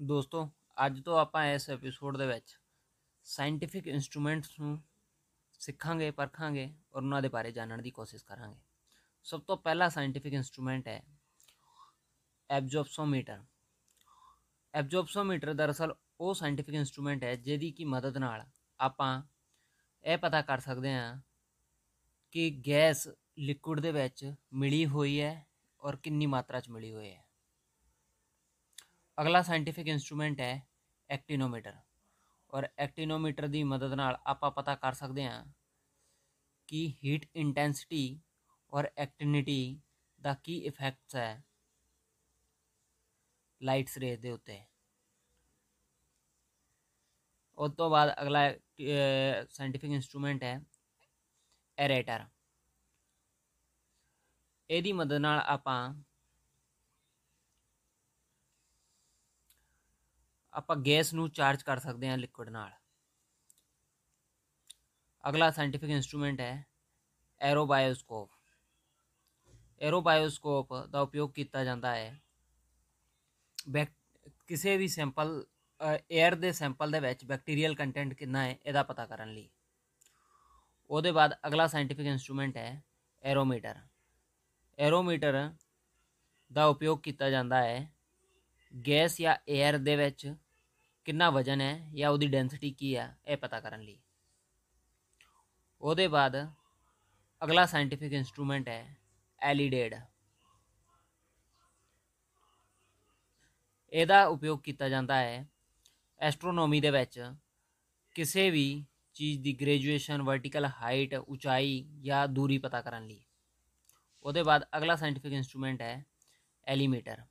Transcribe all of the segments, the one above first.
ਦੋਸਤੋ, ਅੱਜ ਤੋਂ ਆਪਾਂ ਇਸ ਐਪੀਸੋਡ ਦੇ ਵਿੱਚ ਸਾਇੰਟੀਫਿਕ ਇਨਸਟਰੂਮੈਂਟਸ ਨੂੰ ਸਿੱਖਾਂਗੇ, ਪਰਖਾਂਗੇ ਔਰ ਉਹਨਾਂ ਦੇ ਬਾਰੇ ਜਾਣਨ ਦੀ ਕੋਸ਼ਿਸ਼ ਕਰਾਂਗੇ। ਸਭ ਤੋਂ ਪਹਿਲਾ ਸਾਇੰਟੀਫਿਕ ਇਨਸਟਰੂਮੈਂਟ ਹੈ ਐਬਜ਼ੋਰਪਸ਼ੋਮੀਟਰ ਐਬਜ਼ੋਰਪਸ਼ੋਮੀਟਰ ਦਰਅਸਲ ਉਹ ਸਾਇੰਟੀਫਿਕ ਇਨਸਟਰੂਮੈਂਟ ਹੈ ਜਿਹਦੀ ਕੀ ਮਦਦ ਨਾਲ ਆਪਾਂ ਇਹ ਪਤਾ ਕਰ ਸਕਦੇ ਹਾਂ ਕਿ ਗੈਸ ਲਿਕੁਇਡ ਦੇ ਵਿੱਚ ਮਿਲੀ ਹੋਈ ਹੈ ਔਰ ਕਿੰਨੀ ਮਾਤਰਾ 'ਚ ਮਿਲੀ ਹੋਈ ਹੈ। ਅਗਲਾ ਸਾਇੰਟੀਫਿਕ ਇਨਸਟਰੂਮੈਂਟ ਹੈ ਐਕਟੀਨੋਮੀਟਰ ਔਰ ਐਕਟੀਨੋਮੀਟਰ ਦੀ ਮਦਦ ਨਾਲ ਆਪਾਂ ਪਤਾ ਕਰ ਸਕਦੇ ਹਾਂ ਕਿ ਹੀਟ ਇੰਟੈਂਸਿਟੀ ਔਰ ਐਕਟਿਨਿਟੀ ਦਾ ਕੀ ਇਫੈਕਟਸ ਹੈ ਲਾਈਟਸ ਰੇਸ ਦੇ ਉੱਤੇ। ਉਸ ਤੋਂ ਬਾਅਦ ਅਗਲਾ ਸਾਇੰਟੀਫਿਕ ਇਨਸਟਰੂਮੈਂਟ ਹੈ ਐਰੇਟਰ ਇਹਦੀ ਮਦਦ ਨਾਲ ਆਪਾਂ ਆਪਾਂ ਗੈਸ ਨੂੰ ਚਾਰਜ ਕਰ ਸਕਦੇ ਹਾਂ ਲਿਕੁਇਡ ਨਾਲ। ਅਗਲਾ ਸਾਇੰਟੀਫਿਕ ਇਨਸਟਰੂਮੈਂਟ ਹੈ ਐਰੋਬਾਇਓਸਕੋਪ ਐਰੋਬਾਇਓਸਕੋਪ ਦਾ ਉਪਯੋਗ ਕੀਤਾ ਜਾਂਦਾ ਹੈ। ਕਿਸੇ ਵੀ ਸੈਂਪਲ 에ਅਰ ਦੇ ਸੈਂਪਲ ਦੇ ਵਿੱਚ ਬੈਕਟੀਰੀਅਲ ਕੰਟੈਂਟ ਕਿੰਨਾ ਹੈ ਇਹਦਾ ਪਤਾ ਕਰਨ ਲਈ। ਉਹਦੇ ਬਾਅਦ ਅਗਲਾ ਸਾਇੰਟੀਫਿਕ ਇਨਸਟਰੂਮੈਂਟ ਹੈ ਐਰੋਮੀਟਰ ਐਰੋਮੀਟਰ ਦਾ ਉਪਯੋਗ ਕੀਤਾ ਜਾਂਦਾ ਹੈ ਗੈਸ ਜਾਂ 에ਅਰ ਦੇ ਵਿੱਚ ਕਿੰਨਾ ਵਜਨ ਹੈ ਜਾਂ ਉਹਦੀ ਡੈਂਸਿਟੀ ਕੀ ਹੈ, ਇਹ ਪਤਾ ਕਰਨ ਲਈ। ਉਹਦੇ ਬਾਅਦ ਅਗਲਾ ਸਾਇੰਟੀਫਿਕ ਇਨਸਟਰੂਮੈਂਟ ਹੈ ਐਲੀਡੇਡ। ਇਹਦਾ ਉਪਯੋਗ ਕੀਤਾ ਜਾਂਦਾ ਹੈ ਐਸਟ੍ਰੋਨੋਮੀ ਦੇ ਵਿੱਚ। ਕਿਸੇ ਵੀ ਚੀਜ਼ ਦੀ ਗ੍ਰੈਜੂਏਸ਼ਨ ਵਰਟੀਕਲ ਹਾਈਟ ਉਚਾਈ ਜਾਂ ਦੂਰੀ ਪਤਾ ਕਰਨ ਲਈ। ਉਹਦੇ ਬਾਅਦ ਅਗਲਾ ਸਾਇੰਟੀਫਿਕ ਇਨਸਟਰੂਮੈਂਟ ਹੈ ਐਲੀਮੀਟਰ।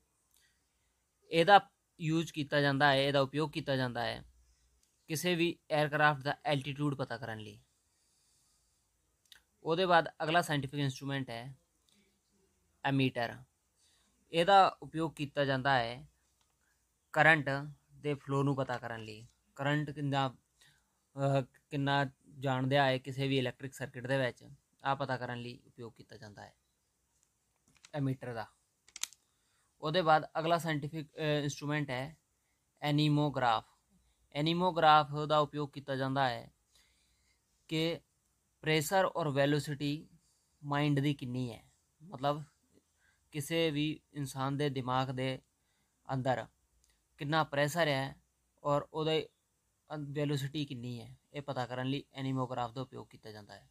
ਇਹਦਾ ਯੂਜ਼ ਕੀਤਾ ਜਾਂਦਾ ਹੈ, ਇਹਦਾ ਉਪਯੋਗ ਕੀਤਾ ਜਾਂਦਾ ਹੈ ਕਿਸੇ ਵੀ 에ਅਰਕ੍ਰਾਫਟ ਦਾ ਐਲਟੀਟਿਊਡ ਪਤਾ ਕਰਨ ਲਈ। ਉਹਦੇ ਬਾਅਦ ਅਗਲਾ ਸਾਇੰਟੀਫਿਕ ਇਨਸਟਰੂਮੈਂਟ ਹੈ ਐਮੀਟਰ ਇਹਦਾ ਉਪਯੋਗ ਕੀਤਾ ਜਾਂਦਾ ਹੈ ਕਰੰਟ ਦੇ ਫਲੋ ਨੂੰ ਪਤਾ ਕਰਨ ਲਈ। ਕਰੰਟ ਕਿੰਨਾ ਕਿੰਨਾ ਜਾਣਦਿਆ ਹੈ ਕਿਸੇ ਵੀ ਇਲੈਕਟ੍ਰਿਕ ਸਰਕਟ ਦੇ ਵਿੱਚ ਆ ਪਤਾ ਕਰਨ ਲਈ ਉਪਯੋਗ ਕੀਤਾ ਜਾਂਦਾ ਹੈ ਐਮੀਟਰ ਦਾ। ਉਹਦੇ ਬਾਅਦ ਅਗਲਾ ਸਾਇੰਟੀਫਿਕ ਇਨਸਟਰੂਮੈਂਟ ਹੈ ਐਨੀਮੋਗ੍ਰਾਫ। ਐਨੀਮੋਗ੍ਰਾਫ ਦਾ ਉਪਯੋਗ ਕੀਤਾ ਜਾਂਦਾ ਹੈ ਕਿ ਪ੍ਰੈਸ਼ਰ ਔਰ ਵੈਲੋਸਿਟੀ ਮਾਈਂਡ ਦੀ ਕਿੰਨੀ ਹੈ। ਮਤਲਬ ਕਿਸੇ ਵੀ ਇਨਸਾਨ ਦੇ ਦਿਮਾਗ ਦੇ ਅੰਦਰ ਕਿੰਨਾ ਪ੍ਰੈਸ਼ਰ ਹੈ ਔਰ ਉਹਦੇ ਵੈਲੋਸਿਟੀ ਕਿੰਨੀ ਹੈ, ਇਹ ਪਤਾ ਕਰਨ ਲਈ ਐਨੀਮੋਗ੍ਰਾਫ ਦਾ ਉਪਯੋਗ ਕੀਤਾ ਜਾਂਦਾ ਹੈ।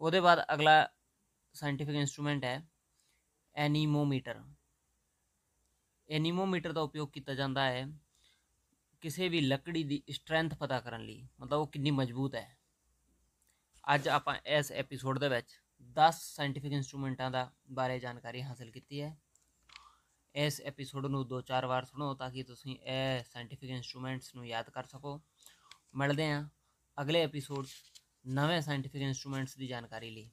ਉਹਦੇ ਬਾਅਦ ਅਗਲਾ ਸਾਇੰਟੀਫਿਕ ਇਨਸਟਰੂਮੈਂਟ ਹੈ ਐਨੀਮੋਮੀਟਰ। ਐਨੀਮੋਮੀਟਰ ਦਾ ਉਪਯੋਗ ਕੀਤਾ ਜਾਂਦਾ ਹੈ ਕਿਸੇ ਵੀ ਲੱਕੜੀ ਦੀ ਸਟਰੈਂਥ ਪਤਾ ਕਰਨ ਲਈ, ਮਤਲਬ ਉਹ ਕਿੰਨੀ ਮਜ਼ਬੂਤ ਹੈ। ਅੱਜ ਆਪਾਂ ਇਸ ਐਪੀਸੋਡ ਦੇ ਵਿੱਚ 10 ਸਾਇੰਟੀਫਿਕ ਇਨਸਟਰੂਮੈਂਟਾਂ ਦਾ ਬਾਰੇ ਜਾਣਕਾਰੀ ਹਾਸਲ ਕੀਤੀ ਹੈ। ਇਸ ਐਪੀਸੋਡ ਨੂੰ ਦੋ ਚਾਰ ਵਾਰ ਸੁਣੋ ਤਾਂ ਕਿ ਤੁਸੀਂ ਇਹ ਸਾਇੰਟੀਫਿਕ ਇਨਸਟਰੂਮੈਂਟਸ ਨੂੰ ਯਾਦ ਕਰ ਸਕੋ। ਮਿਲਦੇ ਹਾਂ ਅਗਲੇ ਐਪੀਸੋਡ ਨਵੇਂ ਸਾਇੰਟੀਫਿਕ ਇਨਸਟਰੂਮੈਂਟਸ ਦੀ ਜਾਣਕਾਰੀ ਲਈ।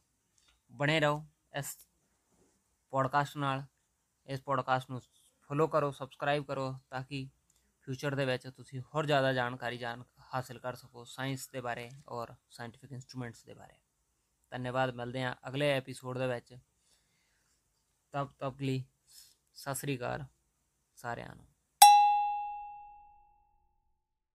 ਬਣੇ ਰਹੋ ਇਸ ਪੋਡਕਾਸਟ ਨਾਲ। ਇਸ ਪੋਡਕਾਸਟ ਨੂੰ ਫੋਲੋ ਕਰੋ ਸਬਸਕ੍ਰਾਈਬ ਕਰੋ ਤਾਂ ਕਿ ਫਿਊਚਰ ਦੇ ਵਿੱਚ ਤੁਸੀਂ ਹੋਰ ਜ਼ਿਆਦਾ ਜਾਣਕਾਰੀ ਜਾਣ, ਹਾਸਲ ਕਰ ਸਕੋ ਸਾਇੰਸ ਦੇ ਬਾਰੇ ਔਰ ਸਾਇੰਟੀਫਿਕ ਇਨਸਟਰੂਮੈਂਟਸ ਦੇ ਬਾਰੇ। ਧੰਨਵਾਦ, ਮਿਲਦੇ ਹਾਂ ਅਗਲੇ ਐਪੀਸੋਡ ਦੇ ਵਿੱਚ। ਤਬ ਤੱਕ ਲਈ ਸਤਿ ਸ੍ਰੀ ਅਕਾਲ ਸਾਰਿਆਂ ਨੂੰ।